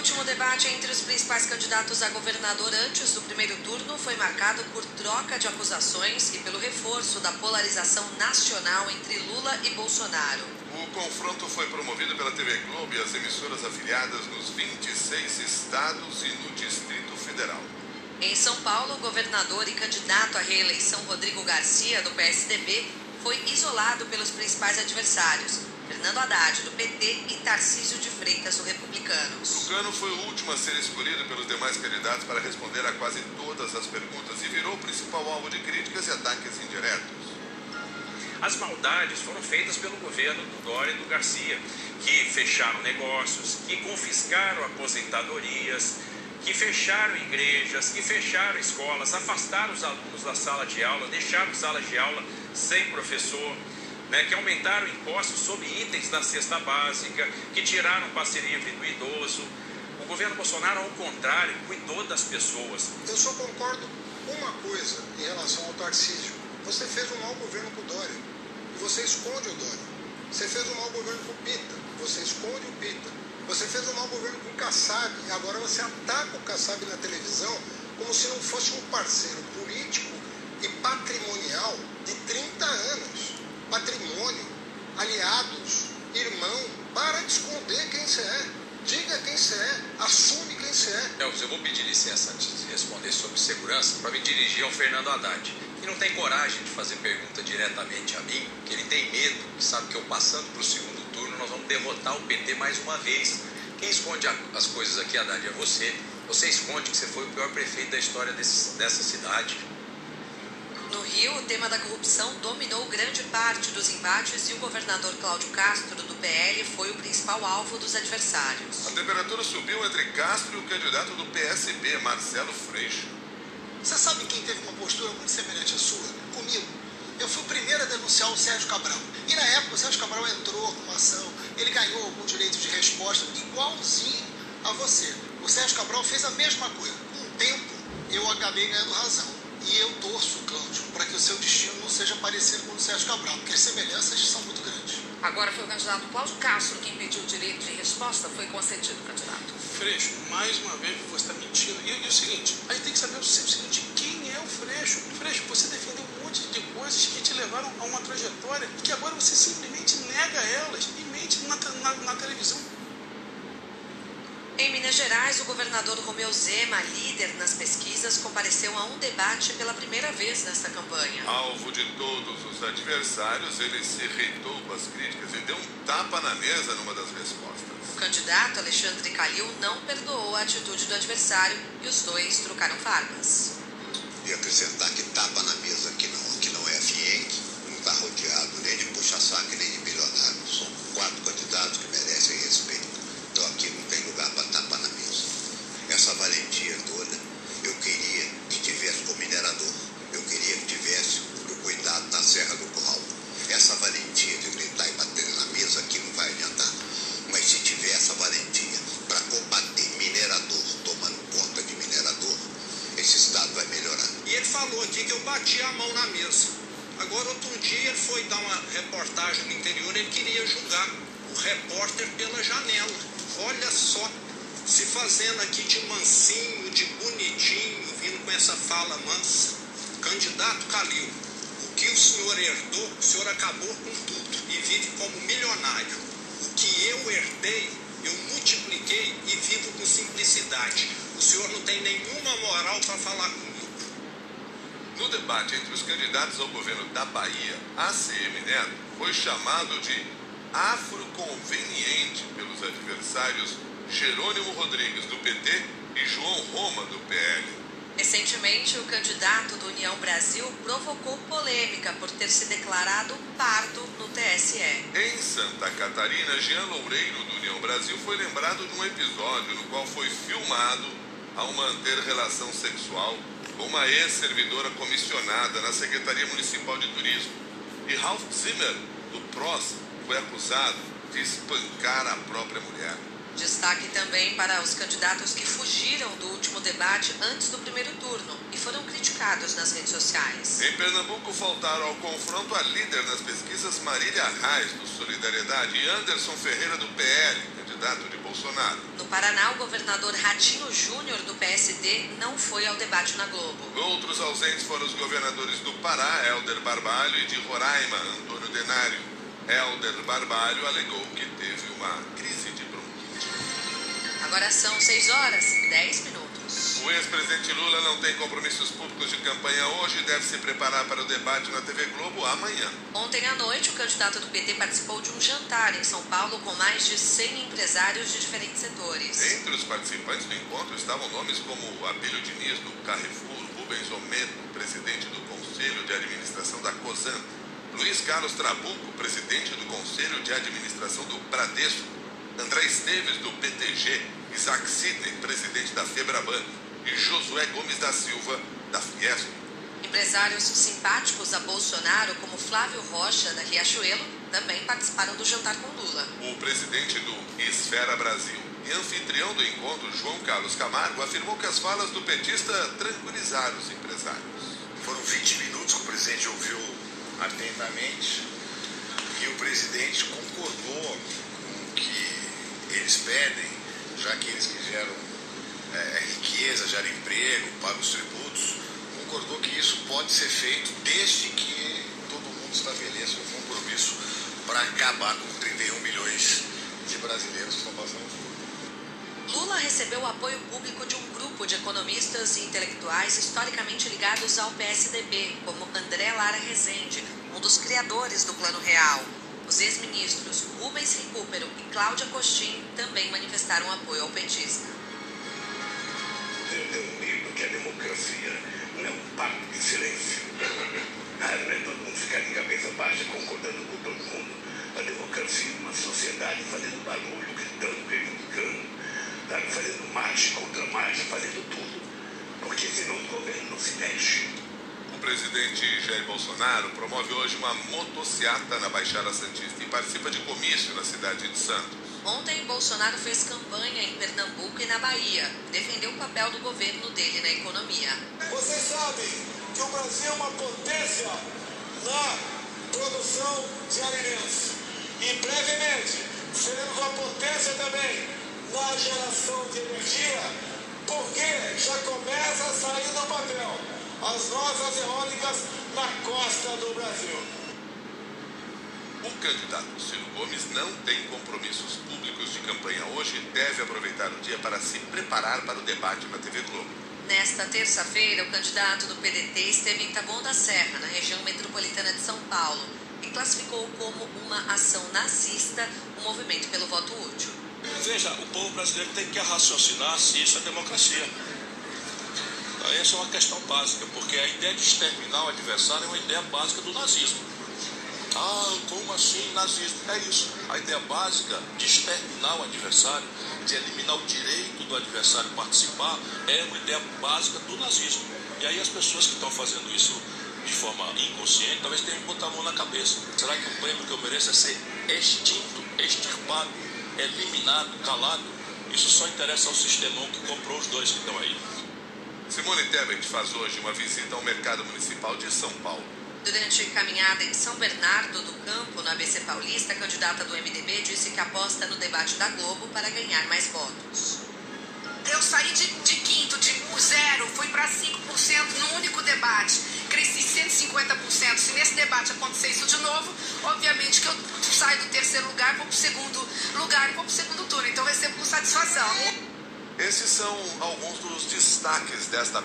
último debate entre os principais candidatos a governador antes do primeiro turno foi marcado por troca de acusações e pelo reforço da polarização nacional entre Lula e Bolsonaro. O confronto foi promovido pela TV Globo e as emissoras afiliadas nos 26 estados e no Distrito Federal. Em São Paulo, o governador e candidato à reeleição Rodrigo Garcia, do PSDB, foi isolado pelos principais adversários, Fernando Haddad, do PT, e Tarcísio de Freitas, do Republicanos. Tucano foi o último a ser escolhido pelos demais candidatos para responder a quase todas as perguntas e virou o principal alvo de críticas e ataques indiretos. As maldades foram feitas pelo governo do Dória e do Garcia, que fecharam negócios, que confiscaram aposentadorias, que fecharam igrejas, que fecharam escolas, afastaram os alunos da sala de aula, deixaram salas de aula sem professor, né, que aumentaram impostos sobre itens da cesta básica, que tiraram livre do idoso. O governo Bolsonaro, ao contrário, cuidou das pessoas. Eu só concordo uma coisa em relação ao Tarcísio. Você fez um mau governo com o Dória e você esconde o Dória. Você fez um mau governo com o Pita, você esconde o Pita. Você fez um mau governo com o Kassab agora você ataca o Kassab na televisão como se não fosse um parceiro aliados, irmão. Para de esconder quem você é. Diga quem você é. Assume quem você é. Elvis, eu vou pedir licença antes de responder sobre segurança para me dirigir ao Fernando Haddad, que não tem coragem de fazer pergunta diretamente a mim, que ele tem medo, que sabe que eu passando para o segundo turno nós vamos derrotar o PT mais uma vez. Quem esconde as coisas aqui, Haddad, é você. Você esconde que você foi o pior prefeito da história desse, dessa cidade. No Rio, o tema da corrupção dominou grande parte dos embates e o governador Cláudio Castro, do PL, foi o principal alvo dos adversários. A temperatura subiu entre Castro e o candidato do PSB, Marcelo Freixo. Você sabe quem teve uma postura muito semelhante à sua? Comigo. Eu fui o primeiro a denunciar o Sérgio Cabral. E na época o Sérgio Cabral entrou com uma ação, ele ganhou algum direito de resposta igualzinho a você. O Sérgio Cabral fez a mesma coisa. Com o tempo, eu acabei ganhando razão. E eu torço, Cláudio, para que o seu destino não seja parecido com o do Sérgio Cabral, porque as semelhanças são muito grandes. Agora foi o candidato Cláudio Castro quem pediu o direito de resposta, foi concedido, candidato. Freixo, mais uma vez você está mentindo. E, e, o seguinte, a gente tem que saber o seguinte, quem é o Freixo? Freixo, você defendeu um monte de coisas que te levaram a uma trajetória que agora você simplesmente nega elas e mente na, na, na televisão. Em Minas Gerais, o governador Romeu Zema, líder nas pesquisas, compareceu a um debate pela primeira vez nesta campanha. Alvo de todos os adversários, ele se irritou com as críticas e deu um tapa na mesa numa das respostas. O candidato Alexandre Calil não perdoou a atitude do adversário e os dois trocaram farpas. E acrescentar que tapa na mesa aqui não, aqui não é a FIENC, não está rodeado nem de puxa-saco nem de bilionários. São quatro candidatos que merecem Agora, outro dia, ele foi dar uma reportagem no interior, ele queria julgar o repórter pela janela. Olha só, se fazendo aqui de mansinho, de bonitinho, vindo com essa fala mansa. Candidato Calil, o que o senhor herdou, o senhor acabou com tudo e vive como milionário. O que eu herdei, eu multipliquei e vivo com simplicidade. O senhor não tem nenhuma moral para falar comigo. No debate entre os candidatos ao governo da Bahia, ACM Neto foi chamado de afroconveniente pelos adversários Jerônimo Rodrigues, do PT, e João Roma, do PL. Recentemente, o candidato do União Brasil provocou polêmica por ter se declarado pardo no TSE. Em Santa Catarina, Jean Loureiro, do União Brasil, foi lembrado de um episódio no qual foi filmado ao manter relação sexual uma ex-servidora comissionada na Secretaria Municipal de Turismo. E Ralph Zimmer, do PROS, foi acusado de espancar a própria mulher. Destaque também para os candidatos que fugiram do último debate antes do primeiro turno e foram criticados nas redes sociais. Em Pernambuco, faltaram ao confronto a líder nas pesquisas Marília Reis, do Solidariedade, e Anderson Ferreira, do PL, candidato candidato de Bolsonaro. No Paraná, o governador Ratinho Júnior, do PSD, não foi ao debate na Globo. Outros ausentes foram os governadores do Pará, Helder Barbalho, e de Roraima, Antônio Denário. Helder Barbalho alegou que teve uma crise de bronquite. Agora são 6 horas 10 minutos. O ex-presidente Lula não tem compromissos públicos de campanha hoje e deve se preparar para o debate na TV Globo amanhã. Ontem à noite, o candidato do PT participou de um jantar em São Paulo com mais de 100 empresários de diferentes setores. Entre os participantes do encontro estavam nomes como Abílio Diniz, do Carrefour, Rubens Ometo, presidente do Conselho de Administração da COSAN, Luiz Carlos Trabuco, presidente do Conselho de Administração do Bradesco, André Esteves, do PTG, Isaac Sidney, presidente da Febraban, e Josué Gomes da Silva, da Fiesp. Empresários simpáticos a Bolsonaro, como Flávio Rocha, da Riachuelo, também participaram do jantar com Lula. O presidente do Esfera Brasil e anfitrião do encontro, João Carlos Camargo, afirmou que as falas do petista tranquilizaram os empresários. Foram 20 minutos que o presidente ouviu atentamente e o presidente concordou com o que eles pedem, já que eles quiseram é, riqueza, gerar emprego, paga os tributos, concordou que isso pode ser feito desde que todo mundo estabeleça um compromisso para acabar com 31 milhões de brasileiros que estão passando fome. Lula recebeu o apoio público de um grupo de economistas e intelectuais historicamente ligados ao PSDB, como André Lara Rezende, um dos criadores do Plano Real. Os ex-ministros Rubens Recupero e Cláudia Costin também manifestaram apoio ao petista. Democracia não é pacto de silêncio. Todo mundo ficar de cabeça baixa concordando com todo mundo. A democracia é uma sociedade fazendo barulho, gritando, reivindicando, sabe? fazendo marcha contra marcha, fazendo tudo. Porque senão o governo não se mexe. O presidente Jair Bolsonaro promove hoje uma motociata na Baixada Santista e participa de comício na cidade de Santos. Ontem, Bolsonaro fez campanha em Pernambuco e na Bahia. Defendeu o papel do governo dele na economia. Vocês sabem que o Brasil é uma potência na produção de alimentos. E brevemente seremos uma potência também na geração de energia, porque já começa a sair do papel as nossas eólicas na costa do Brasil. O candidato Ciro Gomes não tem compromissos públicos de campanha hoje e deve aproveitar o dia para se preparar para o debate na TV Globo. Nesta terça-feira, o candidato do PDT esteve em Taboão da Serra, na região metropolitana de São Paulo, e classificou como uma ação nazista o movimento pelo voto útil. Veja, o povo brasileiro tem que raciocinar se isso é democracia. Essa é uma questão básica, porque a ideia de exterminar o adversário é uma ideia básica do nazismo. Ah, como assim nazismo? É isso. A ideia básica de exterminar o adversário, de eliminar o direito do adversário participar, é uma ideia básica do nazismo. E aí as pessoas que estão fazendo isso de forma inconsciente, talvez tenham que botar a mão na cabeça. Será que o prêmio que eu mereço é ser extinto, extirpado, eliminado, calado? Isso só interessa ao sistemão que comprou os dois que estão aí. Simone Tebet faz hoje uma visita ao mercado municipal de São Paulo. Durante caminhada em São Bernardo do Campo, no ABC Paulista, a candidata do MDB disse que aposta no debate da Globo para ganhar mais votos. Eu saí de, de quinto, de zero, fui para 5% no único debate. Cresci 150%. Se nesse debate acontecer isso de novo, obviamente que eu saio do terceiro lugar, vou para o segundo lugar e vou para o segundo turno. Então recebo com satisfação. Esses são alguns dos destaques desta